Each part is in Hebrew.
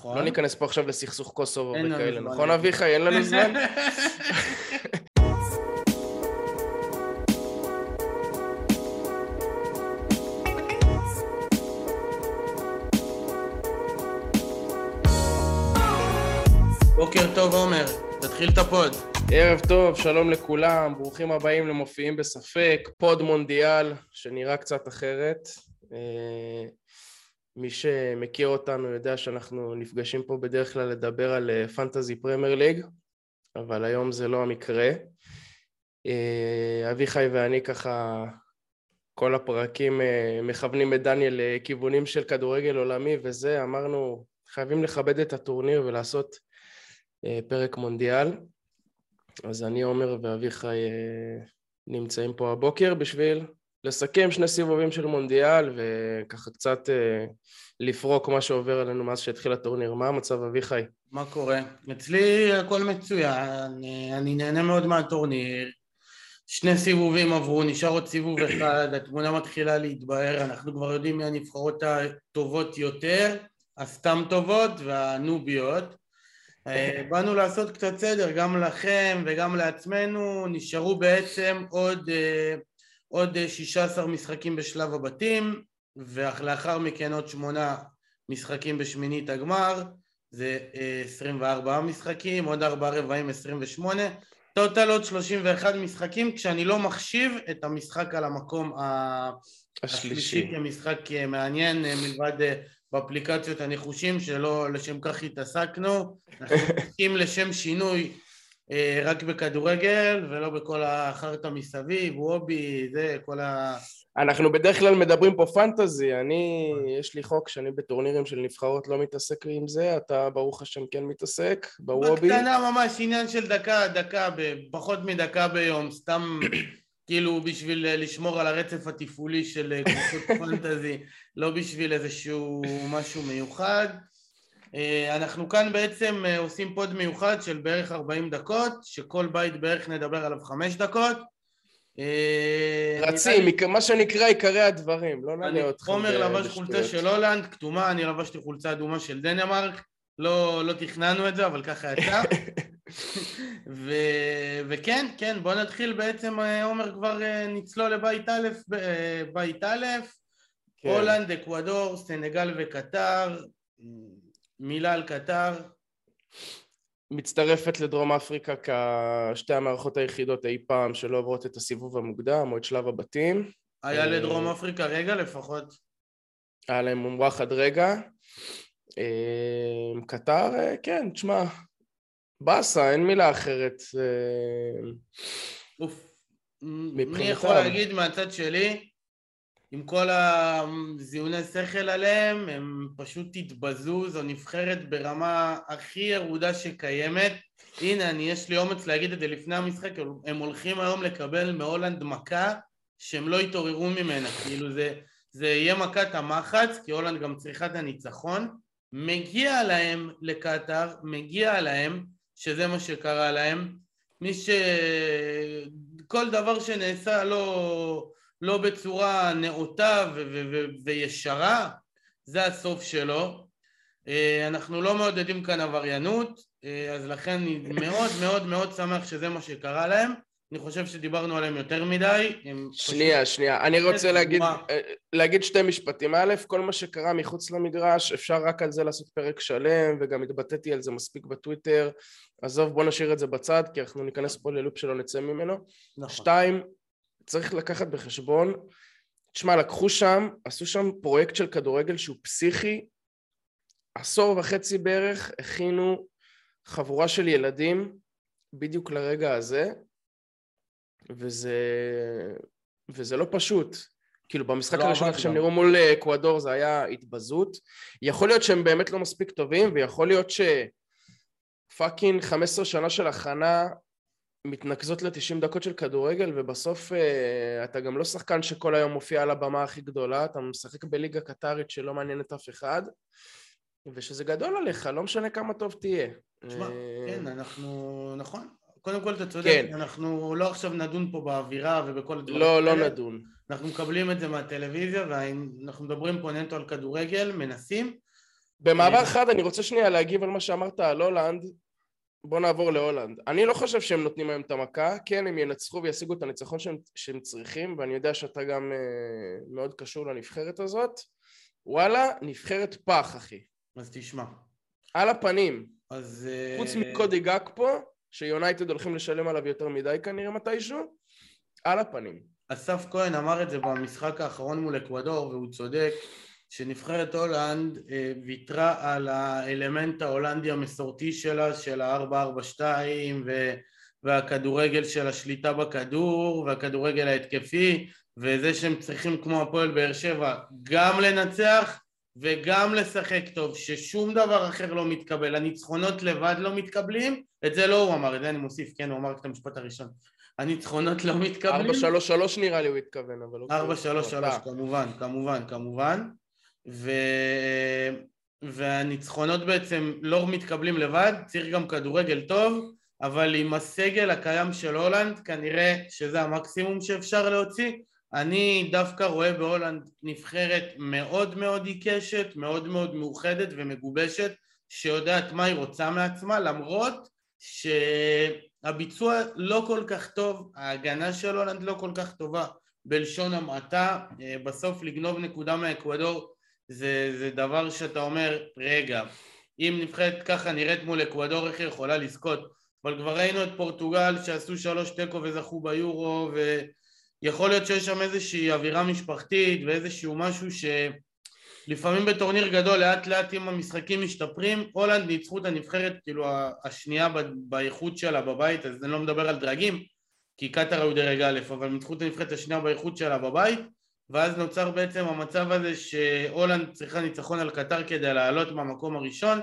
נכון. לא ניכנס פה עכשיו לסכסוך קוסובו וכאלה, נכון. אביחי? אין לנו זמן? בוקר טוב עומר, תתחיל את הפוד. ערב טוב, שלום לכולם, ברוכים הבאים למופיעים בספק, פוד מונדיאל, שנראה קצת אחרת. מי שמכיר אותנו יודע שאנחנו נפגשים פה בדרך כלל לדבר על אה, פנטזי פרמייר ליג, אבל היום זה לא המקרה. אה, אביחי ואני ככה, כל הפרקים אה, מכוונים את דניאל לכיוונים של כדורגל עולמי וזה, אמרנו חייבים לכבד את הטורניר ולעשות פרק מונדיאל. אז אני עומר ואביחי נמצאים פה הבוקר בשביל לסכם שני סיבובים של מונדיאל וככה קצת אה, לפרוק מה שעובר עלינו מאז שהתחיל הטורניר. מה המצב אביחי? מה קורה? אצלי הכל מצוין, אני נהנה מאוד מהטורניר. שני סיבובים עברו, נשאר עוד סיבוב אחד, התמונה מתחילה להתבהר, אנחנו כבר יודעים מי הנבחרות הטובות יותר, הסתם טובות והנוביות. אה, באנו לעשות קצת סדר גם לכם וגם לעצמנו, נשארו בעצם עוד, אה, עוד אה, 16 משחקים בשלב הבתים ולאחר מכן עוד שמונה משחקים בשמינית הגמר, זה אה, 24 משחקים, עוד 4 רבעים 28, טוטל עוד 31 משחקים כשאני לא מחשיב את המשחק על המקום השלישי. כמשחק אה, מעניין אה, מלבד אה, באפליקציות הנחושים שלא לשם כך התעסקנו, אנחנו עוסקים לשם שינוי אה, רק בכדורגל ולא בכל החרטא מסביב, וובי, זה, כל ה... אנחנו בדרך כלל מדברים פה פנטזי, אני, יש לי חוק שאני בטורנירים של נבחרות לא מתעסק עם זה, אתה ברוך השם כן מתעסק, בוובי. בקטנה ממש, עניין של דקה, דקה, פחות מדקה ביום, סתם כאילו בשביל אה, לשמור על הרצף התפעולי של אה, קבוצות פנטזי, לא בשביל איזשהו משהו מיוחד. אה, אנחנו כאן בעצם אה, עושים פוד מיוחד של בערך 40 דקות, שכל בית בערך נדבר עליו 5 דקות. אה, נראה רצים, עיקר- מה שנקרא עיקרי הדברים, לא אני, נעלה אתכם עומר לבש חולצה. של הולנד, כתומה, אני לבשתי חולצה אדומה של דנמרק, לא, לא תכננו את זה, אבל ככה יצא. ו... וכן, כן, בוא נתחיל בעצם, עומר כבר נצלול לבית א', ב- בית א', כן. הולנד, אקוודור, סנגל וקטר, מילה על קטר, מצטרפת לדרום אפריקה כשתי המארחות היחידות אי פעם שלא עוברות את הסיבוב המוקדם או את שלב הבתים. היה אה, לדרום אפריקה רגע לפחות, היה להם מומרח עד רגע. אה, קטר, אה, כן, תשמע, באסה, אין מילה אחרת. אוף. אני יכול להגיד מהצד שלי, עם כל הזיוני שכל עליהם, הם פשוט התבזו, זו נבחרת ברמה הכי ירודה שקיימת. הנה, אני, יש לי אומץ להגיד את זה לפני המשחק, הם הולכים היום לקבל מהולנד מכה שהם לא יתעוררו ממנה, כאילו זה, זה יהיה מכת המחץ, כי הולנד גם צריכה את הניצחון. מגיע להם לקטר, מגיע להם, שזה מה שקרה להם. מי ש... כל דבר שנעשה לא, לא בצורה נאותה ו- ו- ו- וישרה, זה הסוף שלו. אה, אנחנו לא מעודדים כאן עבריינות, אה, אז לכן אני מאוד מאוד מאוד שמח שזה מה שקרה להם. אני חושב שדיברנו עליהם יותר מדי. הם פשוט- שנייה, שנייה, אני רוצה להגיד. אה, להגיד שתי משפטים. א', כל מה שקרה מחוץ למגרש, אפשר רק על זה לעשות פרק שלם, וגם התבטאתי על זה מספיק בטוויטר. עזוב, בוא נשאיר את זה בצד, כי אנחנו ניכנס פה ללופ שלא נצא ממנו. נכון. שתיים, צריך לקחת בחשבון, תשמע, לקחו שם, עשו שם פרויקט של כדורגל שהוא פסיכי, עשור וחצי בערך הכינו חבורה של ילדים בדיוק לרגע הזה, וזה, וזה לא פשוט. כאילו במשחק לא הראשון איך שהם. נראו מול אה, אקוודור זה היה התבזות. יכול להיות שהם באמת לא מספיק טובים, ויכול להיות שפאקינג 15 שנה של הכנה מתנקזות ל-90 דקות של כדורגל, ובסוף אה, אתה גם לא שחקן שכל היום מופיע על הבמה הכי גדולה, אתה משחק בליגה קטרית שלא מעניינת אף אחד, ושזה גדול עליך, לא משנה כמה טוב תהיה. תשמע, אה, כן, אנחנו, נכון. קודם כל אתה צודק, כן. אנחנו לא עכשיו נדון פה באווירה ובכל הדברים לא, לא. נדון. אנחנו מקבלים את זה מהטלוויזיה ואנחנו מדברים פה נטו על כדורגל, מנסים. במעבר חד אני רוצה שנייה להגיב על מה שאמרת על הולנד. בוא נעבור להולנד. אני לא חושב שהם נותנים היום את המכה, כן, הם ינצחו וישיגו את הניצחון שהם, שהם צריכים, ואני יודע שאתה גם uh, מאוד קשור לנבחרת הזאת. וואלה, נבחרת פח, אחי. אז תשמע. על הפנים. אז... חוץ מקודי גאק פה, שיונייטד הולכים לשלם עליו יותר מדי כנראה מתישהו, על הפנים. אסף כהן אמר את זה במשחק האחרון מול אקוודור, והוא צודק, שנבחרת הולנד אה, ויתרה על האלמנט ההולנדי המסורתי שלה, של ה-442 והכדורגל של השליטה בכדור, והכדורגל ההתקפי, וזה שהם צריכים כמו הפועל באר שבע גם לנצח וגם לשחק טוב, ששום דבר אחר לא מתקבל, הניצחונות לבד לא מתקבלים, את זה לא הוא אמר, את זה אני מוסיף, כן, הוא אמר את המשפט הראשון. הניצחונות לא מתקבלים. 4-3-3 נראה לי הוא התכוון, אבל... 4-3-3 אוקיי. כמובן, כמובן, כמובן. ו... והניצחונות בעצם לא מתקבלים לבד, צריך גם כדורגל טוב, אבל עם הסגל הקיים של הולנד כנראה שזה המקסימום שאפשר להוציא. אני דווקא רואה בהולנד נבחרת מאוד מאוד עיקשת, מאוד מאוד מאוחדת ומגובשת, שיודעת מה היא רוצה מעצמה, למרות שהביצוע לא כל כך טוב, ההגנה של הולנד לא כל כך טובה בלשון המעטה, בסוף לגנוב נקודה מהאקוודור זה, זה דבר שאתה אומר, רגע, אם נבחרת ככה נראית מול אקוודור, איך היא יכולה לזכות? אבל כבר ראינו את פורטוגל שעשו שלוש תיקו וזכו ביורו, ויכול להיות שיש שם איזושהי אווירה משפחתית ואיזשהו משהו שלפעמים בטורניר גדול לאט לאט אם המשחקים משתפרים, הולנד ניצחו את הנבחרת כאילו השנייה באיכות שלה בבית, אז אני לא מדבר על דרגים, כי קטאר היו דרג א', אבל ניצחו את הנבחרת השנייה באיכות שלה בבית ואז נוצר בעצם המצב הזה שהולנד צריכה ניצחון על קטר כדי לעלות מהמקום הראשון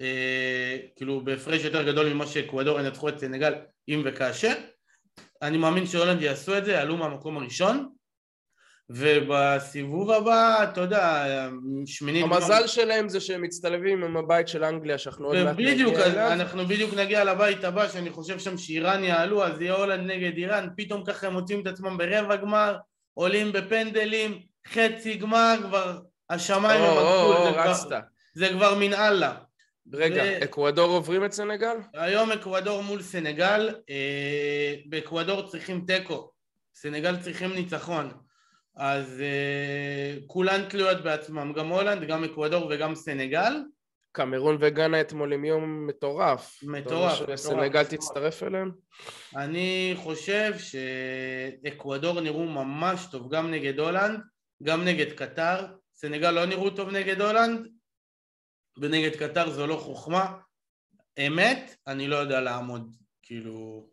אה, כאילו בהפרש יותר גדול ממה שאקוודור ינצחו את סנגל אם וכאשר. אני מאמין שהולנד יעשו את זה, יעלו מהמקום הראשון. ובסיבוב הבא, אתה יודע, שמינית... המזל גמר... שלהם זה שהם מצטלבים עם הבית של אנגליה שאנחנו עוד מעט נגיע אליו. אנחנו בדיוק נגיע לבית הבא שאני חושב שם שאיראן יעלו אז יהיה הולנד נגד איראן, פתאום ככה הם מוצאים את עצמם ברבע גמר עולים בפנדלים, חצי גמר, כבר השמיים הם הגבול, זה, זה כבר מן אללה. רגע, ו... אקוודור עוברים את סנגל? היום אקוודור מול סנגל, אה, באקוודור צריכים תיקו, סנגל צריכים ניצחון, אז אה, כולן תלויות בעצמם, גם הולנד, גם אקוודור וגם סנגל. קמרון וגאנה אתמול עם יום מטורף. מטורף, מטורף. סנגל תצטרף אליהם? אני חושב שאקוודור נראו ממש טוב, גם נגד הולנד, גם נגד קטר. סנגל לא נראו טוב נגד הולנד, ונגד קטר זו לא חוכמה. אמת, אני לא יודע לעמוד, כאילו...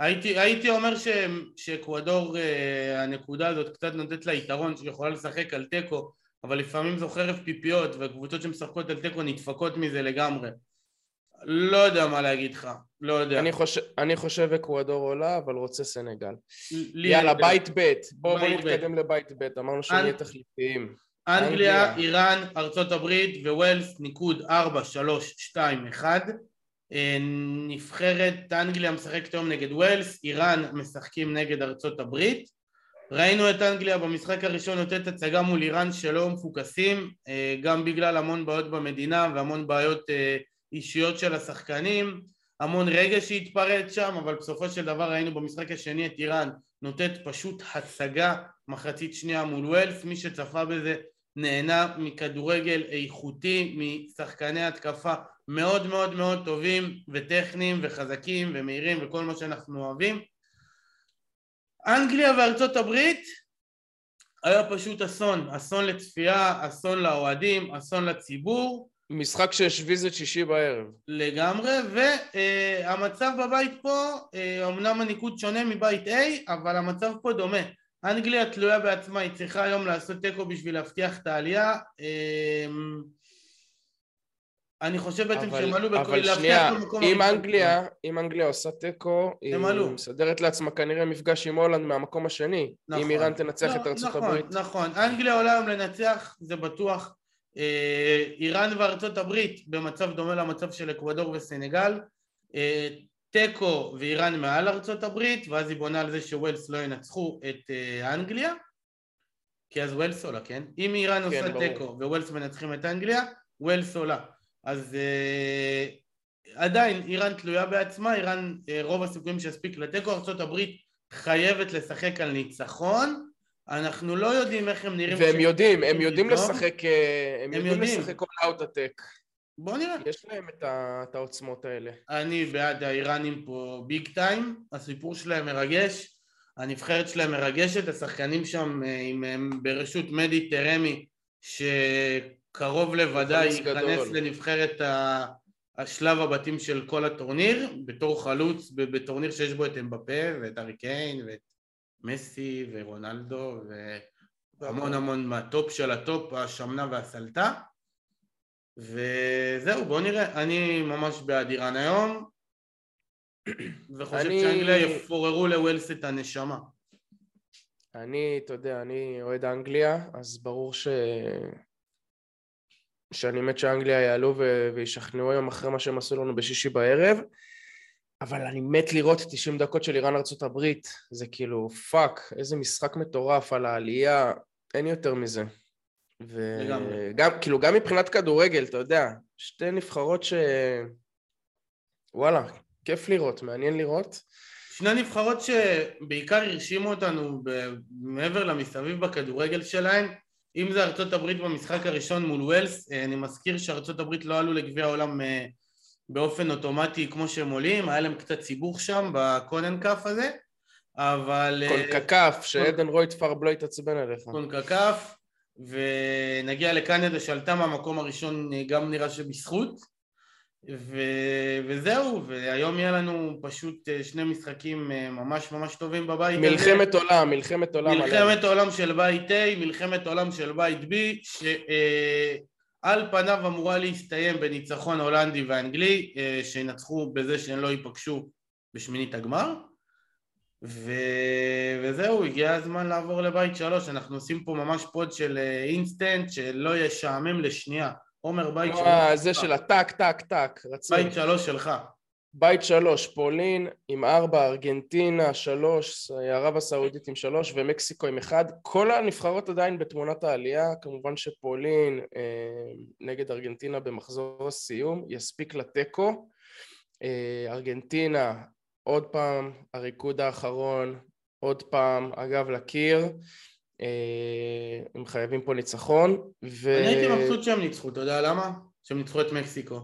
הייתי, הייתי אומר ש, שאקוודור, אה, הנקודה הזאת קצת נותנת לה יתרון, שהיא יכולה לשחק על תיקו אבל לפעמים זו חרב פיפיות והקבוצות שמשחקות על תיקו נדפקות מזה לגמרי. לא יודע מה להגיד לך, לא יודע. אני חושב, אני חושב אקוודור עולה, אבל רוצה סנגל. יאללה, בית ב', בואו בוא נתקדם לבית ב', אמרנו שנהיה. תחליפיים. אנגליה, איראן, ארצות הברית וווילס, ניקוד 4, 3, 2, 1. נבחרת אנגליה משחקת היום נגד ווילס, איראן משחקים נגד ארצות הברית. ראינו את אנגליה במשחק הראשון נותנת הצגה מול איראן שלא מפוקסים אה, גם בגלל המון בעיות במדינה והמון בעיות אה, אישיות של השחקנים המון רגש שהתפרץ שם אבל בסופו של דבר ראינו במשחק השני את איראן נותנת פשוט הצגה מחצית שנייה מול ווילס מי שצפה בזה נהנה מכדורגל איכותי משחקני התקפה מאוד מאוד מאוד טובים וטכניים וחזקים ומהירים וכל מה שאנחנו אוהבים אנגליה וארצות הברית היה פשוט אסון, אסון לצפייה, אסון לאוהדים, אסון לציבור. משחק שיש ויזת שישי בערב. לגמרי, והמצב בבית פה, אמנם הניקוד שונה מבית A, אבל המצב פה דומה. אנגליה תלויה בעצמה, היא צריכה היום לעשות תיקו בשביל להבטיח את העלייה. אני חושב בעצם שהם עלו בכל להבטיח במקום אם אנגליה, אם אנגליה עושה תיקו, היא מסדרת לעצמה כנראה מפגש עם הולנד מהמקום השני, נכון, אם איראן תנצח לא, את ארצות נכון, הברית. נכון, אנגליה עולה היום לנצח, זה בטוח. אה, איראן וארצות הברית במצב דומה למצב של אקוודור וסנגל. אה, תיקו ואיראן מעל ארצות הברית, ואז היא בונה על זה שווילס לא ינצחו את אה, אנגליה, כי אז ווילס עולה, כן? אם איראן כן, עושה תיקו ווילס מנצחים את אנגליה, ווילס עולה. אז אה, עדיין איראן תלויה בעצמה, איראן אה, רוב הסיכויים שיספיק לתיקו, ארה"ב חייבת לשחק על ניצחון, אנחנו לא יודעים איך הם נראים. והם יודעים, הם יודעים לשחק, אה, הם יודעים לשחק all out attack. בוא נראה. יש להם את, ה, את העוצמות האלה. אני בעד האיראנים פה ביג טיים, הסיפור שלהם מרגש, הנבחרת שלהם מרגשת, השחקנים שם אה, עם, הם ברשות מדי טרמי שקרוב לוודאי ייכנס לנבחרת ה... השלב הבתים של כל הטורניר, בתור חלוץ בטורניר שיש בו את אמבפה ואת ארי קיין ואת מסי ורונלדו והמון המון מהטופ של הטופ, השמנה והסלתה. וזהו, בואו נראה, אני ממש בעד איראן היום וחושב אני... שאנגליה יפוררו לווילס את הנשמה. אני, אתה יודע, אני אוהד אנגליה, אז ברור ש... שאני מת שאנגליה יעלו ו... וישכנעו היום אחרי מה שהם עשו לנו בשישי בערב, אבל אני מת לראות 90 דקות של איראן ארצות הברית, זה כאילו fuck, איזה משחק מטורף על העלייה, אין יותר מזה. וגם, כאילו, גם מבחינת כדורגל, אתה יודע, שתי נבחרות ש... וואלה, כיף לראות, מעניין לראות. שני נבחרות שבעיקר הרשימו אותנו מעבר למסביב בכדורגל שלהן, אם זה ארצות הברית במשחק הראשון מול ווילס, אה, אני מזכיר שארצות הברית לא עלו לגביע העולם אה, באופן אוטומטי כמו שהם עולים, היה להם קצת סיבוך שם בקונן קאף הזה, אבל... אה, קונקקף, שעדן רויטפרב לא התעצבן עליך. קונקקף, ונגיע לקנדה שעלתה מהמקום הראשון גם נראה שבזכות, ו... וזהו, והיום יהיה לנו פשוט אה, שני משחקים אה, ממש ממש טובים בבית מלחמת הזה. עולם, מלחמת עולם. מלחמת עולם של בית A, מלחמת עולם של בית B, שעל אה, פניו אמורה להסתיים בניצחון הולנדי ואנגלי, שינצחו בזה שהם לא ייפגשו בשמינית הגמר. ו... וזהו, הגיע הזמן לעבור לבית שלוש, אנחנו עושים פה ממש פוד של אינסטנט שלא ישעמם לשנייה. עומר בית שלוש. זה של הטק, טק, טק. בית שלוש שלך. בית שלוש, פולין עם ארבע, ארגנטינה שלוש, ערב הסעודית עם שלוש ומקסיקו עם אחד. כל הנבחרות עדיין בתמונת העלייה, כמובן שפולין אה, נגד ארגנטינה במחזור הסיום, יספיק לתיקו. אה, ארגנטינה, עוד פעם, הריקוד האחרון, עוד פעם, אגב לקיר. אה, הם חייבים פה ניצחון. ו... אני הייתי מבסוט שהם ניצחו, אתה יודע למה? שהם ניצחו את מקסיקו.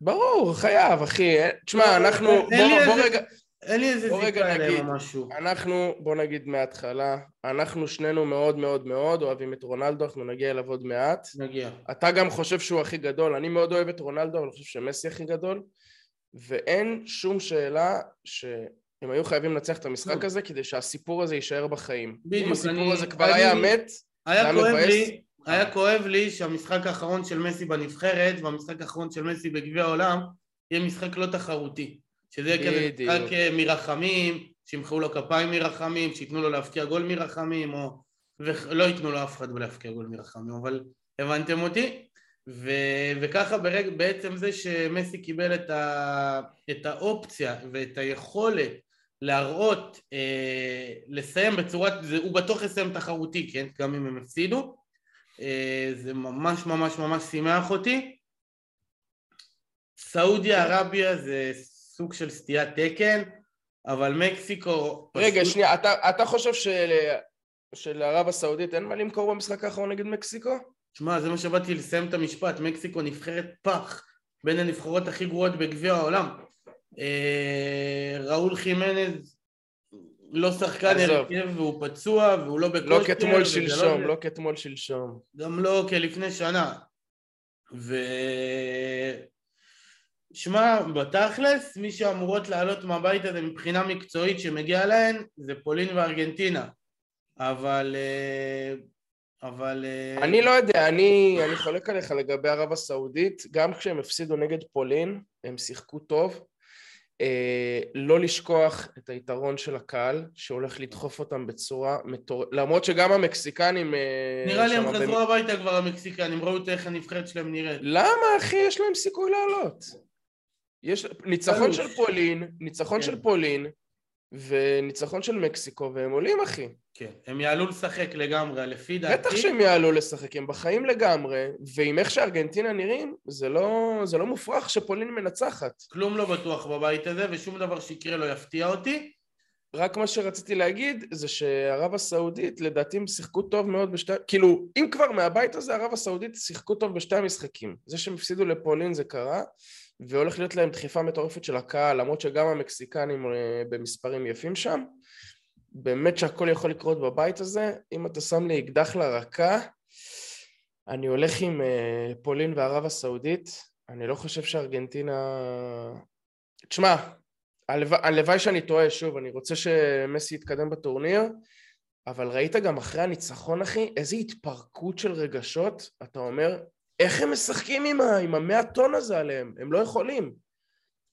ברור, חייב, אחי. תשמע, לא, אנחנו... בוא, בוא רגע... אין לי איזה זיקה אליהם או משהו. אנחנו, בוא נגיד מההתחלה, אנחנו שנינו מאוד מאוד מאוד אוהבים את רונלדו, אנחנו נגיע אליו עוד מעט. נגיע. אתה גם חושב שהוא הכי גדול, אני מאוד אוהב את רונלדו, אבל אני חושב שמסי הכי גדול, ואין שום שאלה ש... הם היו חייבים לנצח את המשחק הזה כדי שהסיפור הזה יישאר בחיים. בדיוק. אם הסיפור הזה כבר היה מת, היה כואב לי, היה כואב לי שהמשחק האחרון של מסי בנבחרת והמשחק האחרון של מסי בגביע העולם יהיה משחק לא תחרותי. שזה יהיה כזה משחק אה, מרחמים, שימחאו לו כפיים מרחמים, שייתנו לו להבקיע גול מרחמים, או... ולא ייתנו לו אף אחד להבקיע גול מרחמים, אבל הבנתם אותי? ו... וככה ברג... בעצם זה שמסי קיבל את, ה... את האופציה ואת היכולת להראות, אה, לסיים בצורת, זה, הוא בטוח יסיים תחרותי, כן? גם אם הם הפסידו. אה, זה ממש ממש ממש שימח אותי. סעודיה ערביה זה סוג של סטיית תקן, אבל מקסיקו... רגע, פשוט... שנייה, אתה, אתה חושב של, שלערב הסעודית אין מה למכור במשחק האחרון נגד מקסיקו? שמע, זה מה שבאתי לסיים את המשפט, מקסיקו נבחרת פח בין הנבחרות הכי גרועות בגביע העולם. אה, ראול חימנז לא שחקן הרכב והוא פצוע והוא לא בכושר. לא כתמול שלשום, לא, לא כתמול שלשום. גם לא כלפני שנה. ו... שמע, בתכלס, מי שאמורות לעלות מהבית הזה מבחינה מקצועית שמגיע להן זה פולין וארגנטינה. אבל... אה, אבל... אה, אני לא יודע, אני, אני חולק עליך לגבי ערב הסעודית. גם כשהם הפסידו נגד פולין, הם שיחקו טוב. אה, לא לשכוח את היתרון של הקהל שהולך לדחוף אותם בצורה מטורפת למרות שגם המקסיקנים אה, נראה לי הם חזרו. הביתה כבר המקסיקנים ראו איך הנבחרת שלהם נראית למה אחי יש להם סיכוי לעלות יש ניצחון של פולין ניצחון כן. של פולין וניצחון של מקסיקו והם עולים אחי כן, הם יעלו לשחק לגמרי, לפי דעתי. בטח שהם יעלו לשחק, הם בחיים לגמרי, ועם איך שארגנטינה נראים, זה לא, זה לא מופרך שפולין מנצחת. כלום לא בטוח בבית הזה, ושום דבר שיקרה לא יפתיע אותי. רק מה שרציתי להגיד זה שערב הסעודית לדעתי הם שיחקו טוב מאוד בשתי... כאילו, אם כבר מהבית הזה ערב הסעודית שיחקו טוב בשתי המשחקים. זה שהם הפסידו לפולין זה קרה, והולך להיות להם דחיפה מטורפת של הקהל, למרות שגם המקסיקנים אה, במספרים יפים שם. באמת שהכל יכול לקרות בבית הזה. אם אתה שם לי אקדח לרקה, אני הולך עם אה, פולין וערב הסעודית. אני לא חושב שארגנטינה... תשמע, הלוואי שאני טועה, שוב, אני רוצה שמסי יתקדם בטורניר, אבל ראית גם אחרי הניצחון, אחי, איזה התפרקות של רגשות, אתה אומר, איך הם משחקים עם, ה, עם המאה טון הזה עליהם? הם לא יכולים.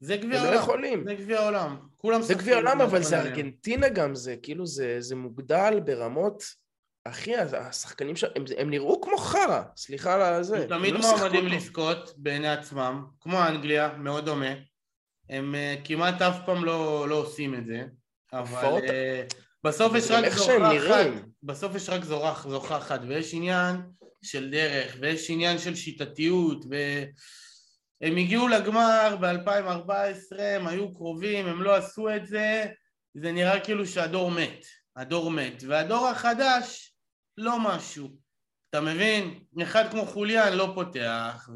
זה גביע העולם. לא יכולים. זה גביע העולם. כולם זה גביע העולם, אבל זה ארגנטינה גם, זה כאילו, זה, זה מוגדל ברמות... אחי, השחקנים שם, הם, הם נראו כמו חרא, סליחה על זה. הם תמיד לא מועמדים לזכות בעיני עצמם, כמו אנגליה, מאוד דומה. הם uh, כמעט אף פעם לא, לא עושים את זה, אבל uh, בסוף יש רק זוכה אחת, בסוף יש רק זוכה, אחת, ויש עניין של דרך, ויש עניין של שיטתיות, והם הגיעו לגמר ב-2014, הם היו קרובים, הם לא עשו את זה, זה נראה כאילו שהדור מת, הדור מת, והדור החדש לא משהו, אתה מבין? אחד כמו חוליאן לא פותח,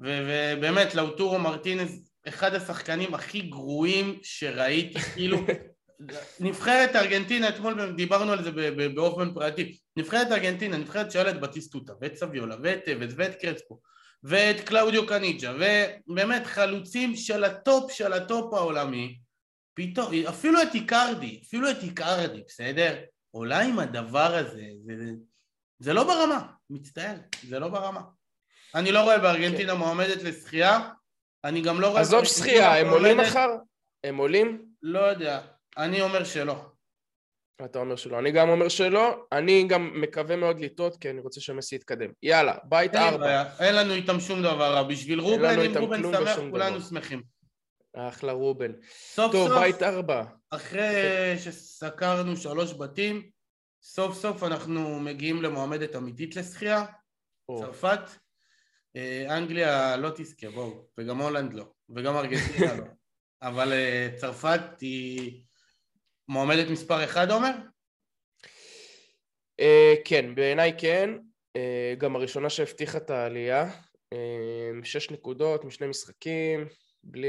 ובאמת לאוטורו מרטינס אחד השחקנים הכי גרועים שראיתי, כאילו, נבחרת ארגנטינה, אתמול דיברנו על זה באופן פרטי, נבחרת ארגנטינה, נבחרת שהעלתה את בטיסטוטה, ואת סביולה, ואת טבעס, ואת קרספו, ואת קלאודיו קניג'ה, ובאמת חלוצים של הטופ של הטופ העולמי, פתאום, אפילו את איקרדי, אפילו את איקרדי, בסדר? עולה עם הדבר הזה, זה, זה לא ברמה, מצטער, זה לא ברמה. אני לא רואה בארגנטינה כן. מועמדת לזכייה, אני גם לא רואה... עזוב שחייה, הם עולים מחר? הם עולים? לא יודע, אני אומר שלא. אתה אומר שלא, אני גם אומר שלא, אני גם מקווה מאוד לטעות כי אני רוצה שמסי יתקדם. יאללה, בית ארבע. אין לנו איתם שום דבר רע, בשביל רובן, אם רובן שמח, כולנו שמחים. אחלה רובן. סוף טוב, סוף, בית ארבע. אחרי שסקרנו שלוש בתים, סוף סוף אנחנו מגיעים למועמדת אמיתית לשחייה, צרפת. אה, אנגליה לא תזכה, בואו, וגם הולנד לא, וגם ארגנטינה לא. אבל אה, צרפת היא מועמדת מספר אחד, עומר? אה, כן, בעיניי כן. גם הראשונה שהבטיחה את העלייה. שש נקודות משני משחקים, בלי...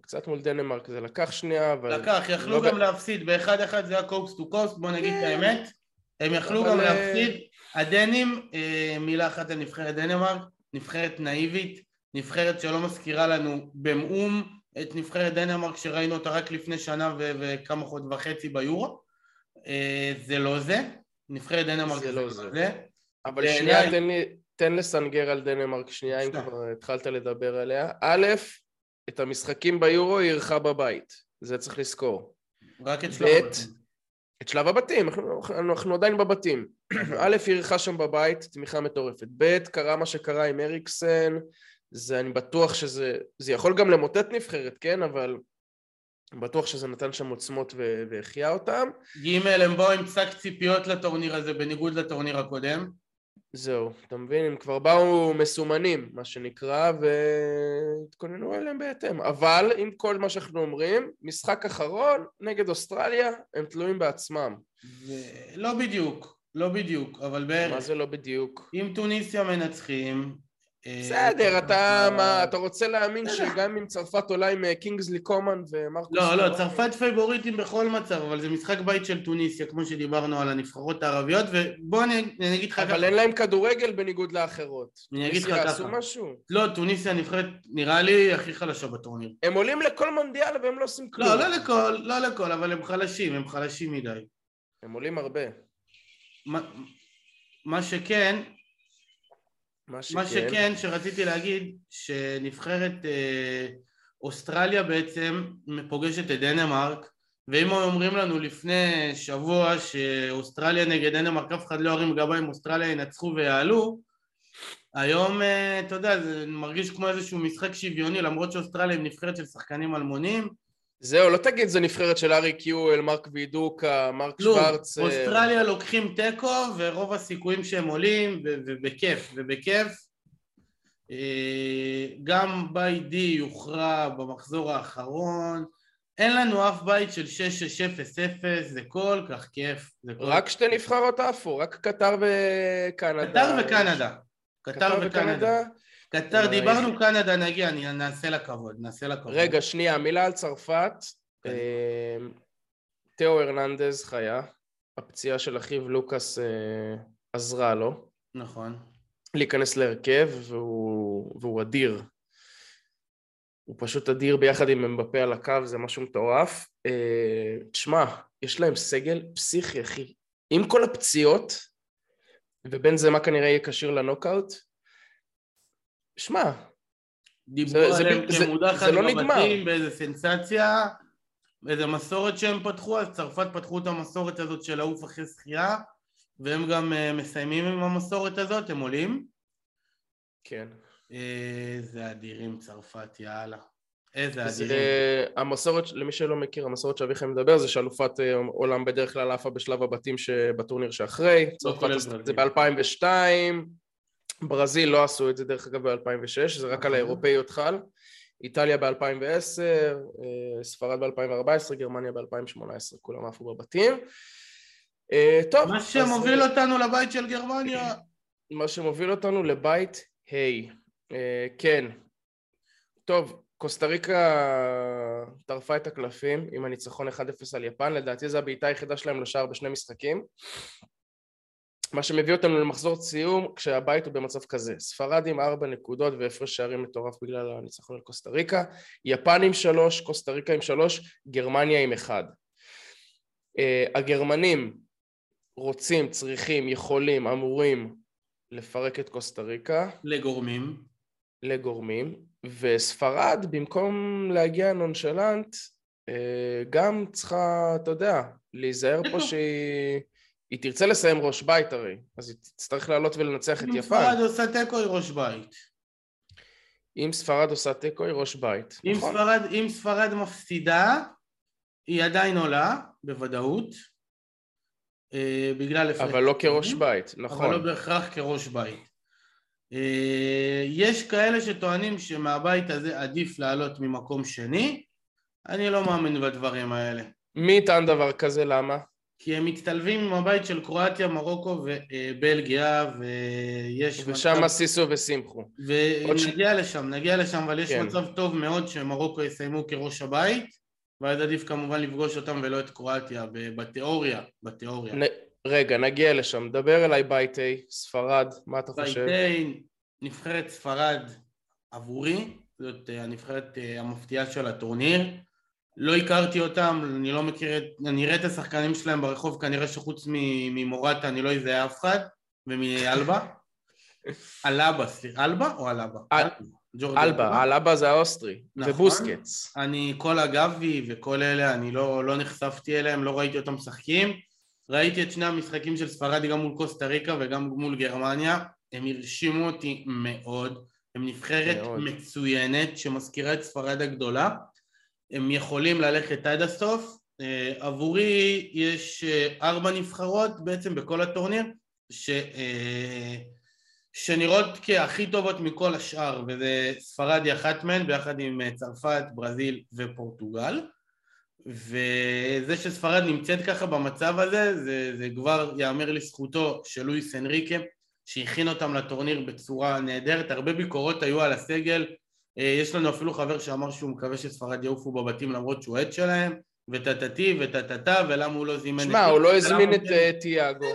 קצת מול דנמרק זה לקח שנייה, אבל... לקח, יכלו לא גם ב... להפסיד, באחד אחד זה היה coast to coast, בוא נגיד את כן. האמת. הם יכלו אבל... גם להפסיד. הדנים, אה, מילה אחת על נבחרת דנמרק, נבחרת נאיבית, נבחרת שלא מזכירה לנו במאום את נבחרת דנמרק שראינו אותה רק לפני שנה ו- וכמה חודש וחצי ביורו. אה, זה לא זה, נבחרת דנמרק זה, זה לא זה. זה. אבל בעיני... שנייה, תן, לי, תן לסנגר על דנמרק שנייה, אם כבר התחלת לדבר עליה. א', את המשחקים ביורו היא אירחה בבית, זה צריך לזכור. רק את שלב הבתים. את שלב הבתים, אנחנו, אנחנו עדיין בבתים. א', היא אירחה שם בבית, תמיכה מטורפת. ב', קרה מה שקרה עם אריקסן, זה אני בטוח שזה, זה יכול גם למוטט נבחרת, כן? אבל בטוח שזה נתן שם עוצמות והחייה אותם. ג' הם באו עם שק ציפיות לטורניר הזה, בניגוד לטורניר הקודם. זהו, אתה מבין? הם כבר באו מסומנים, מה שנקרא, והתכוננו אליהם בהתאם. אבל עם כל מה שאנחנו אומרים, משחק אחרון נגד אוסטרליה, הם תלויים בעצמם. לא בדיוק, לא בדיוק, אבל בערך... מה זה לא בדיוק? אם טוניסיה מנצחים, בסדר, אתה מה, אתה רוצה להאמין שגם אם צרפת עולה עם קינגסלי קומן ומרקוס... לא, לא, צרפת פייבוריטים בכל מצב, אבל זה משחק בית של טוניסיה, כמו שדיברנו על הנבחרות הערביות, ובוא אני אגיד לך. אבל אין להם כדורגל בניגוד לאחרות. אני אגיד לך ככה. יעשו משהו? לא, טוניסיה נבחרת, נראה לי, הכי חלשה בטורניר. הם עולים לכל מונדיאל והם לא עושים כלום. לא, לא לכל, לא לכל, אבל הם חלשים, הם חלשים מדי. הם עולים הרבה. מה שכן, מה שכן, מה שכן. שרציתי להגיד, שנבחרת אה, אוסטרליה בעצם פוגשת את דנמרק, ואם אומרים לנו לפני שבוע שאוסטרליה נגד דנמרק, אף אחד לא ירים גבה אם אוסטרליה ינצחו ויעלו, היום, אה, אתה יודע, זה מרגיש כמו איזשהו משחק שוויוני, למרות שאוסטרליה היא נבחרת של שחקנים אלמונים, זהו, לא תגיד זה נבחרת של ארי קיואל, מרק וידוקה, מרק שוורץ. אוסטרליה לוקחים תיקו ורוב הסיכויים שהם עולים ובכיף, ובכיף. אה, גם בית די יוכרע במחזור האחרון. אין לנו אף בית של 6-6-0-0, זה כל כך כיף. כל רק שתי נבחרות עפו, רק קטר וקנדה. קטר וקנדה. קטר וקנדה. קטר, דיברנו קנדה, נגיע, נעשה לה כבוד, נעשה לה כבוד. רגע, שנייה, מילה על צרפת. כן. אה, תאו הרננדז חיה, הפציעה של אחיו לוקאס אה, עזרה לו. נכון. להיכנס להרכב, והוא, והוא אדיר. הוא פשוט אדיר ביחד עם אמבפה על הקו, זה משהו מטורף. אה, תשמע, יש להם סגל פסיכי, אחי. עם כל הפציעות, ובין זה מה כנראה יהיה כשיר לנוקאוט, שמע, דיברו עליהם כמודחת לא בבתים, באיזה סנסציה, באיזה מסורת שהם פתחו, אז צרפת פתחו את המסורת הזאת של לעוף אחרי שחייה, והם גם uh, מסיימים עם המסורת הזאת, הם עולים. כן. איזה אדירים צרפת, יאללה. איזה אדירים. זה, המסורת, למי שלא מכיר, המסורת שאביחי מדבר זה שאלופת אה, עולם בדרך כלל עפה בשלב הבתים שבטורניר שאחרי. צרפת עשתה את זה ב-2002. ברזיל לא עשו את זה דרך אגב ב-2006, זה רק על. האירופאיות חל. איטליה ב-2010, אה, ספרד ב-2014, גרמניה ב-2018, כולם עפו בבתים. אה, טוב. מה שמוביל. אותנו לבית של גרמניה. מה שמוביל אותנו לבית ה'. Hey. כן. טוב, קוסטה ריקה טרפה את הקלפים עם הניצחון 1-0 על יפן, לדעתי זו הבעיטה היחידה שלהם לשער בשני משחקים. מה שמביא אותנו למחזור סיום כשהבית הוא במצב כזה. ספרד עם ארבע נקודות והפרש שערים מטורף בגלל הניצחון על קוסטה ריקה. יפן עם שלוש, קוסטה ריקה עם שלוש, גרמניה עם אחד. uh, הגרמנים רוצים, צריכים, יכולים, אמורים לפרק את קוסטה ריקה. לגורמים. לגורמים. וספרד במקום להגיע נונשלנט uh, גם צריכה, אתה יודע, להיזהר פה שהיא היא תרצה לסיים ראש בית הרי, אז היא תצטרך לעלות ולנצח את יפן. אם ספרד עושה תיקו היא ראש בית. אם ספרד עושה תיקו היא ראש בית, אם נכון. ספרד, אם ספרד מפסידה, היא עדיין עולה, בוודאות. אה, בגלל... אבל לא כראש בית, נכון. אבל לא בהכרח כראש בית. אה, יש כאלה שטוענים שמהבית הזה עדיף לעלות ממקום שני, אני לא מאמין בדברים האלה. מי יטען דבר כזה? למה? כי הם מצטלבים עם הבית של קרואטיה, מרוקו ובלגיה, ויש ושם מצב... סיסו וסימחו. ונגיע ש... לשם, נגיע לשם, אבל יש כן. מצב טוב מאוד שמרוקו יסיימו כראש הבית, ואז עדיף כמובן לפגוש אותם ולא את קרואטיה, בתיאוריה, בתיאוריה. נ... רגע, נגיע לשם. דבר אליי בית A, ספרד, מה אתה חושב? בית A, נבחרת ספרד עבורי, זאת אה, הנבחרת אה, המפתיעה של הטורניר. לא הכרתי אותם, אני לא מכיר את... אני אראה את השחקנים שלהם ברחוב, כנראה שחוץ ממורטה אני לא אזהה אף אחד, ומאלבה. אלבה, סליחה, אלבה או אלבה? אלבה, אלבה זה האוסטרי, נכון. ובוסקץ. אני, כל הגבי וכל אלה, אני לא, לא נחשפתי אליהם, לא ראיתי אותם משחקים. ראיתי את שני המשחקים של ספרד גם מול קוסטה ריקה וגם מול גרמניה, הם הרשימו אותי מאוד, הם נבחרת מאוד. מצוינת שמזכירה את ספרד הגדולה. הם יכולים ללכת עד הסוף. אה, עבורי יש אה, ארבע נבחרות בעצם בכל הטורניר ש... אה, שנראות כהכי טובות מכל השאר וזה ספרד היא אחת מהן ביחד עם צרפת, ברזיל ופורטוגל וזה שספרד נמצאת ככה במצב הזה זה, זה כבר יאמר לזכותו של לואיס אנריקה שהכין אותם לטורניר בצורה נהדרת הרבה ביקורות היו על הסגל יש לנו אפילו חבר שאמר שהוא מקווה שספרד יעופו בבתים למרות שהוא עד שלהם, וטטטי וטטטה, ולמה הוא לא זימן... שמע, הוא לא הזמין את אה, תיאגו.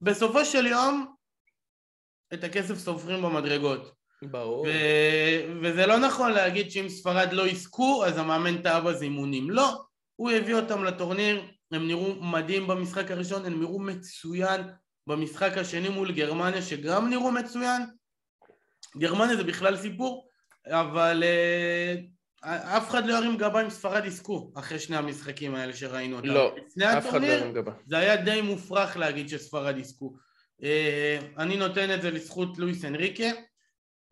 בסופו של יום, את הכסף סופרים במדרגות. ברור. וזה לא נכון להגיד שאם ספרד לא יזכו, אז המאמן טעה בזימונים. לא, הוא הביא אותם לטורניר, הם נראו מדהים במשחק הראשון, הם נראו מצוין במשחק השני מול גרמניה, שגם נראו מצוין. גרמניה זה בכלל סיפור. אבל uh, אף אחד לא ירים גבה אם ספרד יזכו אחרי שני המשחקים האלה שראינו אותם. לא, אף אחד לא ירים גבה. זה היה די מופרך להגיד שספרד יזכו. Uh, אני נותן את זה לזכות לואיס אנריקה.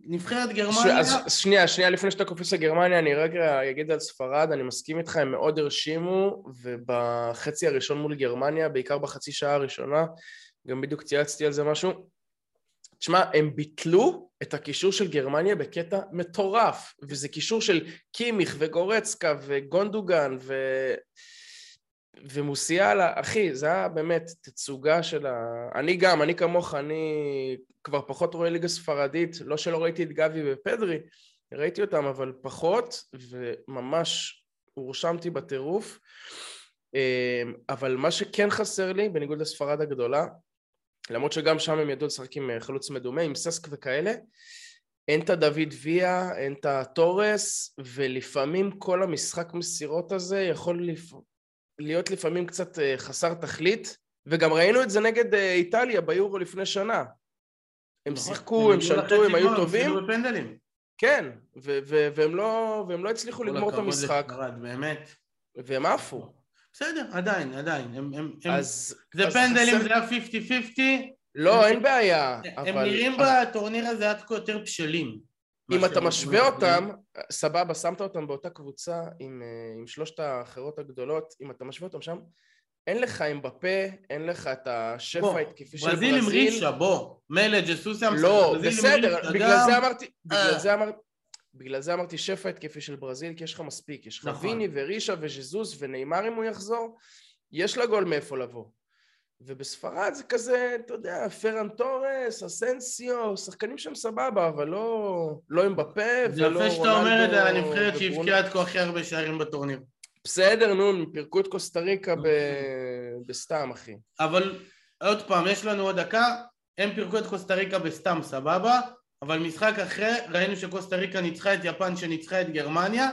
נבחרת ש... גרמניה... אז שנייה, שנייה, לפני שאתה קופץ לגרמניה, אני רגע אגיד על ספרד, אני מסכים איתך, הם מאוד הרשימו, ובחצי הראשון מול גרמניה, בעיקר בחצי שעה הראשונה, גם בדיוק צייצתי על זה משהו. תשמע, הם ביטלו את הקישור של גרמניה בקטע מטורף, וזה קישור של קימיך וגורצקה וגונדוגן ו... ומוסיאלה, אחי, זה היה באמת תצוגה של ה... אני גם, אני כמוך, אני כבר פחות רואה ליגה ספרדית, לא שלא ראיתי את גבי ופדרי, ראיתי אותם, אבל פחות, וממש הורשמתי בטירוף. אמ, אבל מה שכן חסר לי, בניגוד לספרד הגדולה, למרות שגם שם הם ידעו לשחק עם אה, חלוץ מדומה, עם ססק וכאלה, אין את הדוד ויה, אין את התורס, ולפעמים כל המשחק מסירות הזה יכול לפ... להיות לפעמים קצת אה, חסר תכלית, וגם ראינו את זה נגד אה, איטליה ביורו לפני שנה. הם נכון. שיחקו, הם שלטו, הם היו טובים. כן, והם לא, והם לא הצליחו לגמור את המשחק. באמת. והם עפו. בסדר, עדיין, עדיין. הם, הם, אז, זה אז פנדלים, חסר... זה היה 50-50. לא, אין בעיה. הם אבל... נראים בטורניר הזה עד כה יותר בשלים. אם אתה משווה אותם, סבבה, שמת אותם באותה קבוצה עם, אה, עם שלושת האחרות הגדולות, אם אתה משווה אותם שם, אין לך עם בפה, אין לך את השפע ההתקפי של ברזיל. ברזיל עם רישה, בוא. מילא ג'סוס היה לא, בסדר, בגלל זה אמרתי, בגלל זה אמרתי, בגלל זה אמרתי שפע התקפי של ברזיל, כי יש לך מספיק, יש לך נכון. ויני ורישה וז'זוס ונאמר אם הוא יחזור, יש לגול מאיפה לבוא. ובספרד זה כזה, אתה יודע, פרן תורס, אסנסיו, שחקנים שם סבבה, אבל לא, לא עם בפה ולא רונלדו... זה יפה שאתה אומר את זה על הנבחרת שהבקיעה עד כה הכי הרבה שערים בטורניר. בסדר, נו, הם פירקו את קוסטה ריקה ב... בסתם, אחי. אבל עוד פעם, יש לנו עוד דקה, הם פירקו את קוסטה ריקה בסתם, סבבה, אבל משחק אחרי, ראינו שקוסטה ריקה ניצחה את יפן שניצחה את גרמניה,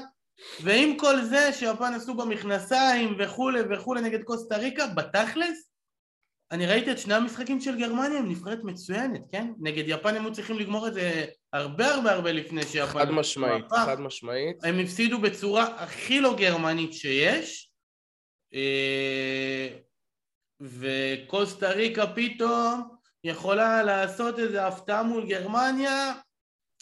ועם כל זה שיפן עשו במכנסיים וכולי וכולי נגד קוסטה ריקה, בתכלס, אני ראיתי את שני המשחקים של גרמניה, הם נבחרת מצוינת, כן? נגד יפן הם היו צריכים לגמור את זה הרבה הרבה הרבה לפני שיפן... חד משמעית, חד משמעית. הם הפסידו בצורה הכי לא גרמנית שיש, אה, וקוסטה ריקה פתאום יכולה לעשות איזה הפתעה מול גרמניה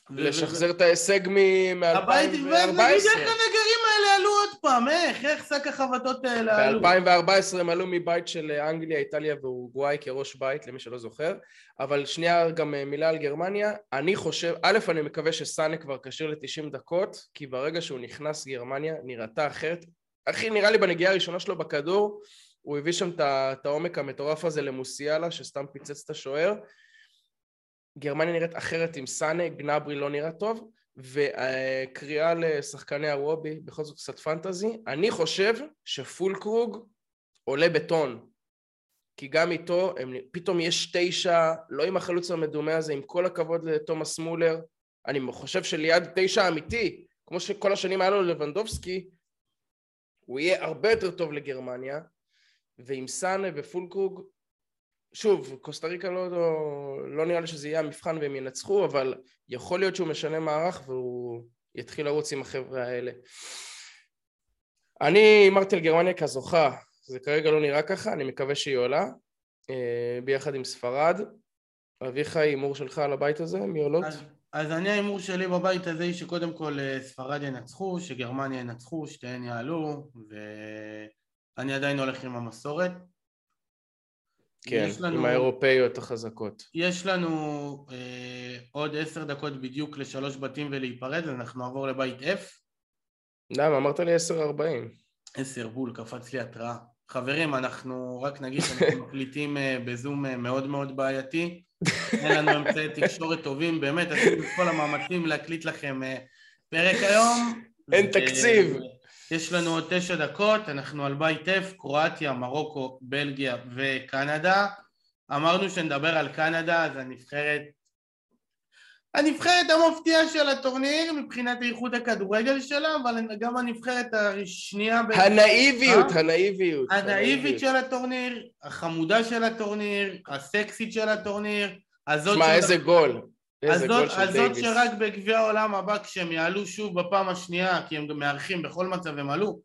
לשחזר את ההישג מ-2014. הבית, ונגיד איך הנגרים האלה עלו עוד פעם, איך, איך שק החבטות האלה עלו. ב-2014 הם עלו מבית של אנגליה, איטליה ואורוגוואי כראש בית, למי שלא זוכר. אבל שנייה גם אה, מילה על גרמניה. אני חושב, א', אני מקווה שסאנה כבר כשיר ל-90 דקות, כי ברגע שהוא נכנס גרמניה, נראתה אחרת. אחי, נראה לי בנגיעה הראשונה שלו בכדור, הוא הביא שם את העומק המטורף הזה למוסיאלה, שסתם פיצץ את השוער. גרמניה נראית אחרת עם סאנה, גנברי לא נראה טוב, וקריאה לשחקני הוובי, בכל זאת קצת פנטזי, אני חושב שפולקרוג עולה בטון, כי גם איתו, הם, פתאום יש תשע, לא עם החלוץ המדומה הזה, עם כל הכבוד לתומאס מולר, אני חושב שליד תשע אמיתי, כמו שכל השנים היה לו לבנדובסקי, הוא יהיה הרבה יותר טוב לגרמניה, ועם סאנה ופולקרוג שוב, קוסטה ריקה לא, לא, לא נראה לי שזה יהיה המבחן והם ינצחו, אבל יכול להיות שהוא משנה מערך והוא יתחיל לרוץ עם החבר'ה האלה. אני הימרתי על גרמניה כזוכה, זה כרגע לא נראה ככה, אני מקווה שהיא עולה, אה, ביחד עם ספרד. אביחי, הימור שלך על הבית הזה, מי עולות? אז, אז אני ההימור שלי בבית הזה היא שקודם כל אה, ספרד ינצחו, שגרמניה ינצחו, שתיהן יעלו, ואני עדיין הולך עם המסורת. כן, לנו, עם האירופאיות החזקות. יש לנו אה, עוד עשר דקות בדיוק לשלוש בתים ולהיפרד, אנחנו נעבור לבית F. למה? אמרת לי עשר ארבעים. עשר בול, קפץ לי התראה. חברים, אנחנו רק נגיד שאנחנו מקליטים אה, בזום אה, מאוד מאוד בעייתי. אין לנו אמצעי תקשורת טובים, באמת עשינו את כל המאמצים להקליט לכם אה, פרק היום. אין תקציב. יש לנו עוד תשע דקות, אנחנו על בית F, קרואטיה, מרוקו, בלגיה וקנדה. אמרנו שנדבר על קנדה, אז הנבחרת... הנבחרת המפתיעה של הטורניר מבחינת איכות הכדורגל שלה, אבל גם הנבחרת השנייה... הנאיביות, ב... הנאיביות. הנאיבית של הטורניר, החמודה של הטורניר, הסקסית של הטורניר, הזאת... שמע, איזה גול. הזאת, הזאת שרק בגביע העולם הבא כשהם יעלו שוב בפעם השנייה כי הם גם מארחים בכל מצב הם עלו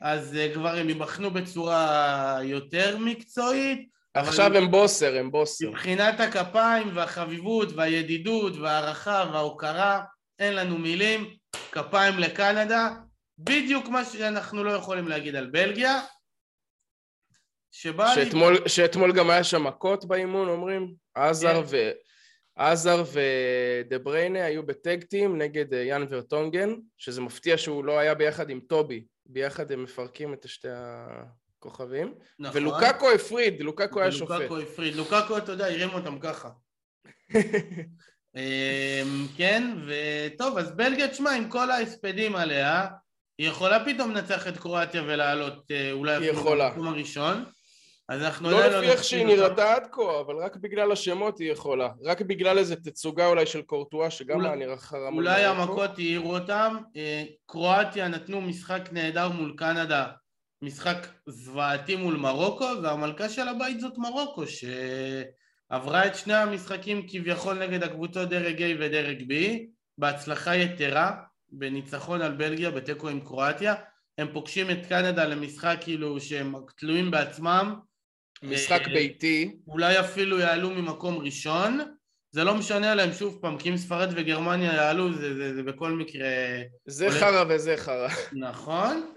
אז uh, כבר הם ייבחנו בצורה יותר מקצועית עכשיו הם בוסר, הם בוסר. מבחינת הכפיים והחביבות והידידות וההערכה וההוקרה, אין לנו מילים. כפיים לקנדה, בדיוק מה שאנחנו לא יכולים להגיד על בלגיה. שבא שאתמול, לי... שאתמול גם היה שם מכות באימון, אומרים? עזר כן. ו... עזר ודה בריינה היו בטקטים נגד אה, יאן ורטונגן, שזה מפתיע שהוא לא היה ביחד עם טובי, ביחד הם מפרקים את שתי הכוכבים. נכון. ולוקקו הפריד, לוקקו היה שופט. לוקקו הפריד, לוקקו, אתה יודע, הרים אותם ככה. אמ, כן, וטוב, אז בלגיה, תשמע, עם כל ההספדים עליה, היא יכולה פתאום לנצח את קרואטיה ולעלות אה, אולי אפילו במקום הראשון. אז אנחנו לא לפי איך שהיא נראתה עד כה, אבל רק בגלל השמות היא יכולה. רק בגלל איזה תצוגה אולי של קורטואה, שגם היה נראה חרם. אולי המכות העירו אותם. אה, קרואטיה נתנו משחק נהדר מול קנדה, משחק זוועתי מול מרוקו, והמלכה של הבית זאת מרוקו, שעברה את שני המשחקים כביכול נגד הקבוצות דרג A ודרג B, בהצלחה יתרה, בניצחון על בלגיה, בתיקו עם קרואטיה. הם פוגשים את קנדה למשחק כאילו שהם תלויים בעצמם משחק אה, ביתי. אולי אפילו יעלו ממקום ראשון. זה לא משנה להם שוב פעם, כי אם ספרד וגרמניה יעלו, זה, זה, זה בכל מקרה... זה עולה... חרא וזה חרא. נכון.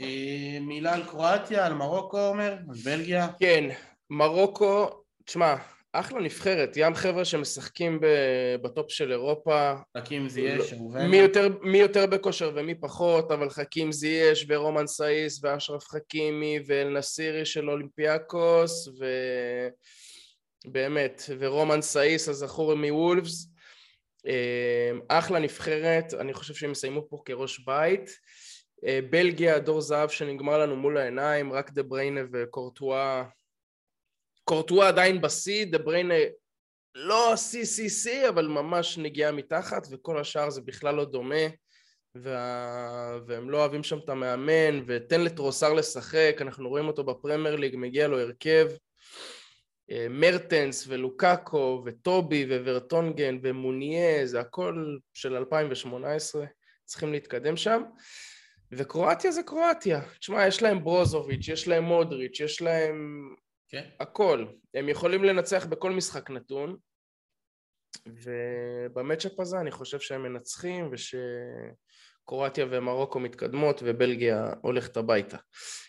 אה, מילה על קרואטיה, על מרוקו אומר, על בלגיה. כן, מרוקו, תשמע, אחלה נבחרת, ים חבר'ה שמשחקים בטופ של אירופה. חכים זייש, ראובן. מי יותר, מי יותר בכושר ומי פחות, אבל חכים זייש ורומן סאיס ואשרף חכימי ואל נסירי של אולימפיאקוס ובאמת, ורומן סאיס הזכור מוולפס. אה, אחלה נבחרת, אני חושב שהם יסיימו פה כראש בית. אה, בלגיה, דור זהב שנגמר לנו מול העיניים, רק דה בריינה וקורטואה קורטואה עדיין בשיא, דה בריינה לא CCC אבל ממש נגיעה מתחת וכל השאר זה בכלל לא דומה וה... והם לא אוהבים שם את המאמן ותן לטרוסר לשחק, אנחנו רואים אותו בפרמייר ליג, מגיע לו הרכב אה, מרטנס ולוקאקו וטובי וורטונגן ומוניה, זה הכל של 2018, צריכים להתקדם שם. וקרואטיה זה קרואטיה, תשמע יש להם ברוזוביץ', יש להם מודריץ', יש להם כן. הכל. הם יכולים לנצח בכל משחק נתון, ובמצ'אפ הזה אני חושב שהם מנצחים ושקרואטיה ומרוקו מתקדמות ובלגיה הולכת הביתה.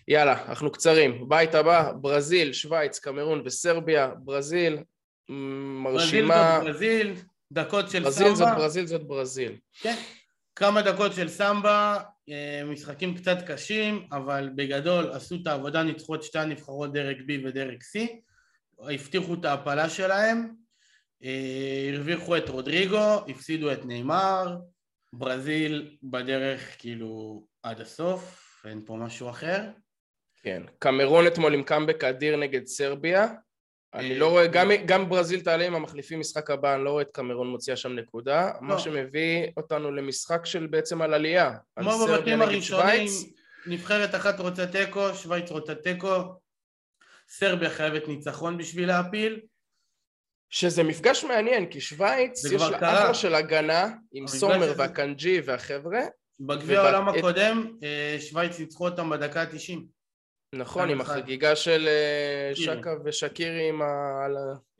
יאללה, אנחנו קצרים. בית הבא, ברזיל, שווייץ, קמרון וסרביה. ברזיל, מרשימה... ברזיל זאת ברזיל, דקות של ברזיל סמבה. ברזיל זאת ברזיל זאת ברזיל. כן. כמה דקות של סמבה, משחקים קצת קשים, אבל בגדול עשו את העבודה, ניצחו את שתי הנבחרות דרג B ודרג C, הבטיחו את ההפלה שלהם, אה, הרוויחו את רודריגו, הפסידו את נאמר, ברזיל בדרך כאילו עד הסוף, אין פה משהו אחר. כן, קמרון אתמול עם קאמבק אדיר נגד סרביה, אני לא רואה, גם, גם ברזיל תעלה עם המחליפים משחק הבא, אני לא רואה את קמרון מוציאה שם נקודה, לא. מה שמביא אותנו למשחק של בעצם על עלייה. כמו בבתים הראשונים, נבחרת אחת רוצה תיקו, שווייץ רוצה תיקו, סרביה חייבת ניצחון בשביל להפיל. שזה מפגש מעניין, כי שווייץ יש לה אחלה של הגנה עם סומר. ואקנג'י והחבר'ה. בגביע העולם. הקודם, אה, שווייץ ניצחו אותם בדקה ה-90. נכון, עם החגיגה של אה, ג'אקה ושקירי עם, ה...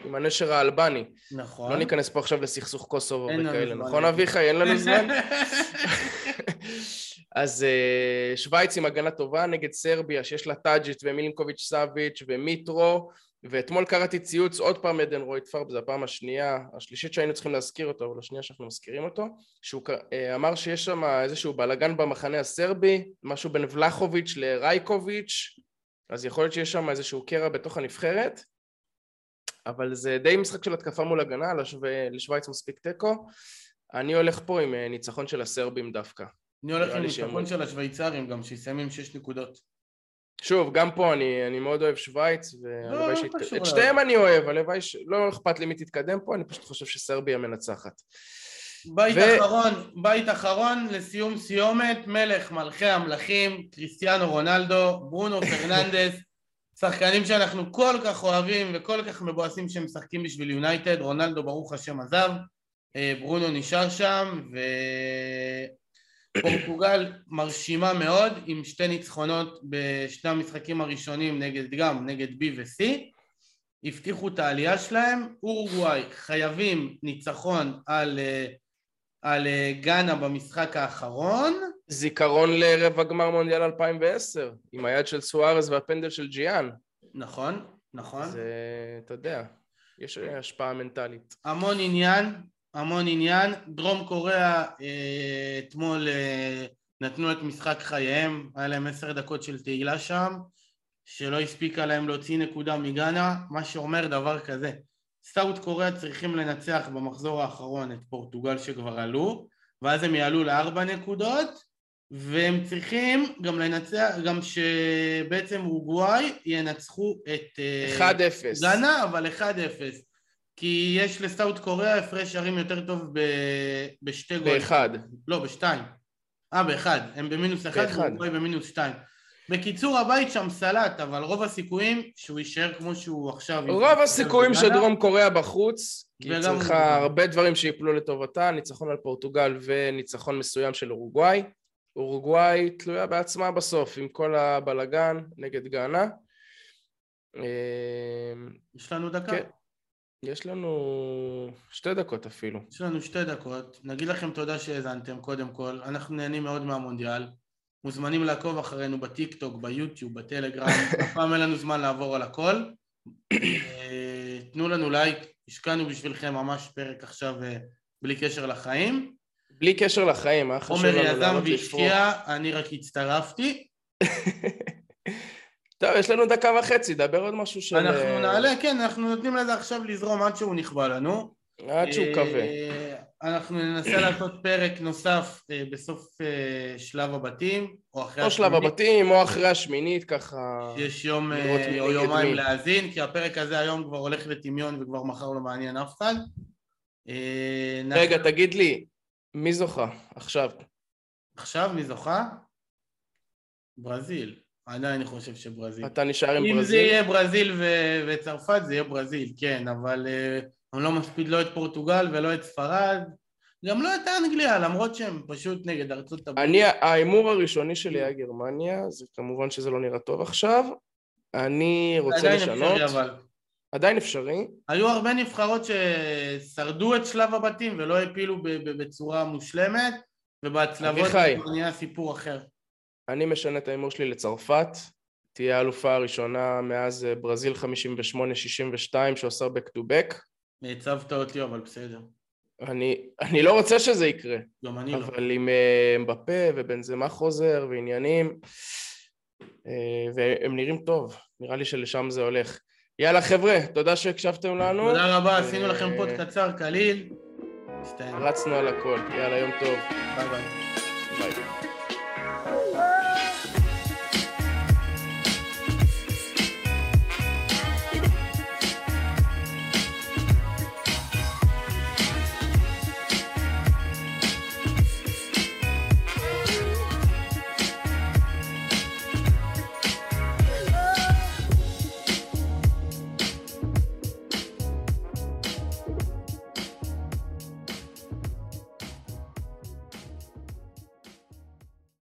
עם הנשר האלבני. נכון. לא ניכנס פה עכשיו לסכסוך קוסובו וכאלה, נכון אביחי? אין לנו זמן? אז אה, שווייץ עם הגנה טובה נגד סרביה שיש לה טאדיץ' ומילינקוביץ' סאביץ' ומיטרו ואתמול קראתי ציוץ עוד פעם עדן רויט פרב, זו הפעם השנייה, השלישית שהיינו צריכים להזכיר אותו, אבל השנייה שאנחנו מזכירים אותו, שהוא אה, אמר שיש שם איזשהו בלאגן במחנה הסרבי, משהו בין ולחוביץ' לרייקוביץ', אז יכול להיות שיש שם איזשהו קרע בתוך הנבחרת, אבל זה די משחק של התקפה מול הגנה, לשוויץ מספיק תיקו. אני הולך פה עם אה, ניצחון של הסרבים דווקא. אני הולך עם ניצחון של השוויצרים גם, שיסיים עם שש נקודות. שוב, גם פה אני, אני מאוד אוהב שווייץ, והלוואי לא, שהתקדם. את שתיהם אני אוהב, הלוואי ש... לא אכפת לי מי תתקדם פה, אני פשוט חושב שסרביה מנצחת. בית ו... אחרון, בית אחרון לסיום סיומת, מלך מלכי המלכים, קריסטיאנו רונלדו, ברונו פרננדס, שחקנים שאנחנו כל כך אוהבים וכל כך מבואסים שהם משחקים בשביל יונייטד, רונלדו ברוך השם עזב, אה, ברונו נשאר שם, ו... פורטוגל מרשימה מאוד עם שתי ניצחונות בשני המשחקים הראשונים נגד גם נגד B ו-C הבטיחו את העלייה שלהם, אורוגוואי חייבים ניצחון על, אה, על אה, גאנה במשחק האחרון. זיכרון לרבע גמר מונדיאל 2010, עם היד של סוארז והפנדל של ג'יאן. נכון, נכון. זה, אתה יודע, יש השפעה מנטלית. המון עניין, המון עניין. דרום קוריאה אה, אתמול אה, נתנו את משחק חייהם, היה להם עשר דקות של תהילה שם, שלא הספיקה להם להוציא נקודה מגאנה, מה שאומר דבר כזה, סאוט קוריאה צריכים לנצח במחזור האחרון את פורטוגל שכבר עלו, ואז הם יעלו לארבע נקודות, והם צריכים גם לנצח, גם שבעצם אורוגוואי ינצחו את 1-0. גאנה, אבל 1-0. כי יש לסאוט קוריאה הפרש שערים יותר טוב ב... בשתי גולים. באחד. לא, בשתיים. אה, באחד. הם במינוס אחד. ואורוגוואי במינוס שתיים. בקיצור, הבית שם סלט, אבל רוב הסיכויים שהוא יישאר כמו שהוא עכשיו. רוב הסיכויים. שדרום קוריאה בחוץ, כי היא צריכה. הרבה דברים שיפלו לטובתה, ניצחון על פורטוגל וניצחון מסוים של אורוגוואי. אורוגוואי תלויה בעצמה בסוף, עם כל הבלגן נגד גאנה. אה, יש לנו דקה? יש לנו שתי דקות אפילו. יש לנו שתי דקות. נגיד לכם תודה שהאזנתם, קודם כל. אנחנו נהנים מאוד מהמונדיאל. מוזמנים לעקוב אחרינו בטיק טוק, ביוטיוב, בטלגרם. הפעם אין לנו זמן לעבור על הכל. אה, תנו לנו לייק, השקענו בשבילכם ממש פרק עכשיו אה, בלי קשר לחיים. בלי קשר לחיים, היה חשוב עומר לנו יזם לעלות לפרוק. והשקיע, אני רק הצטרפתי. טוב, יש לנו דקה וחצי, דבר עוד משהו של... אנחנו נעלה, כן, אנחנו נותנים לזה עכשיו לזרום עד שהוא נכבה לנו. עד שהוא כבה. אה, אנחנו ננסה לעשות פרק נוסף אה, בסוף אה, שלב הבתים, או אחרי או שלב השמינית. הבתים, או אחרי השמינית, ככה... יש יום אה, או יומיים מי. להאזין, כי הפרק הזה היום כבר הולך לטמיון וכבר מחר לא מעניין אף אחד. אה, רגע, תגיד לי, מי זוכה עכשיו? עכשיו מי זוכה? ברזיל. עדיין אני חושב שברזיל. אתה נשאר עם אם זה ברזיל? יהיה ברזיל ו- וצרפת זה יהיה ברזיל, כן, אבל אה, אני לא מספיד לא את פורטוגל ולא את ספרד, גם לא את אנגליה, למרות שהם פשוט נגד ארצות הברית. אני, ההימור הראשוני שלי היה גרמניה, זה כמובן שזה לא נראה טוב עכשיו. אני זה רוצה עדיין לשנות. אפשרי אבל. עדיין אפשרי. היו הרבה נבחרות ששרדו את שלב הבתים ולא הפילו ב- ב- בצורה מושלמת, ובהצלבות. זה נהיה סיפור אחר. אני משנה את ההימור שלי לצרפת. תהיה האלופה הראשונה מאז אה, ברזיל 58-62 שעושה back to back. הצבת אותי, אבל בסדר. אני, אני לא רוצה שזה יקרה, גם אני לא. אבל עם אה, אמבפה ובנזמה חוזר ועניינים, אה, והם נראים טוב, נראה לי שלשם זה הולך. יאללה חבר'ה, תודה שהקשבתם לנו. תודה רבה, עשינו לכם אה, פוד קצר, קליל. רצנו על הכל, יאללה יום טוב, ביי ביי. ביי.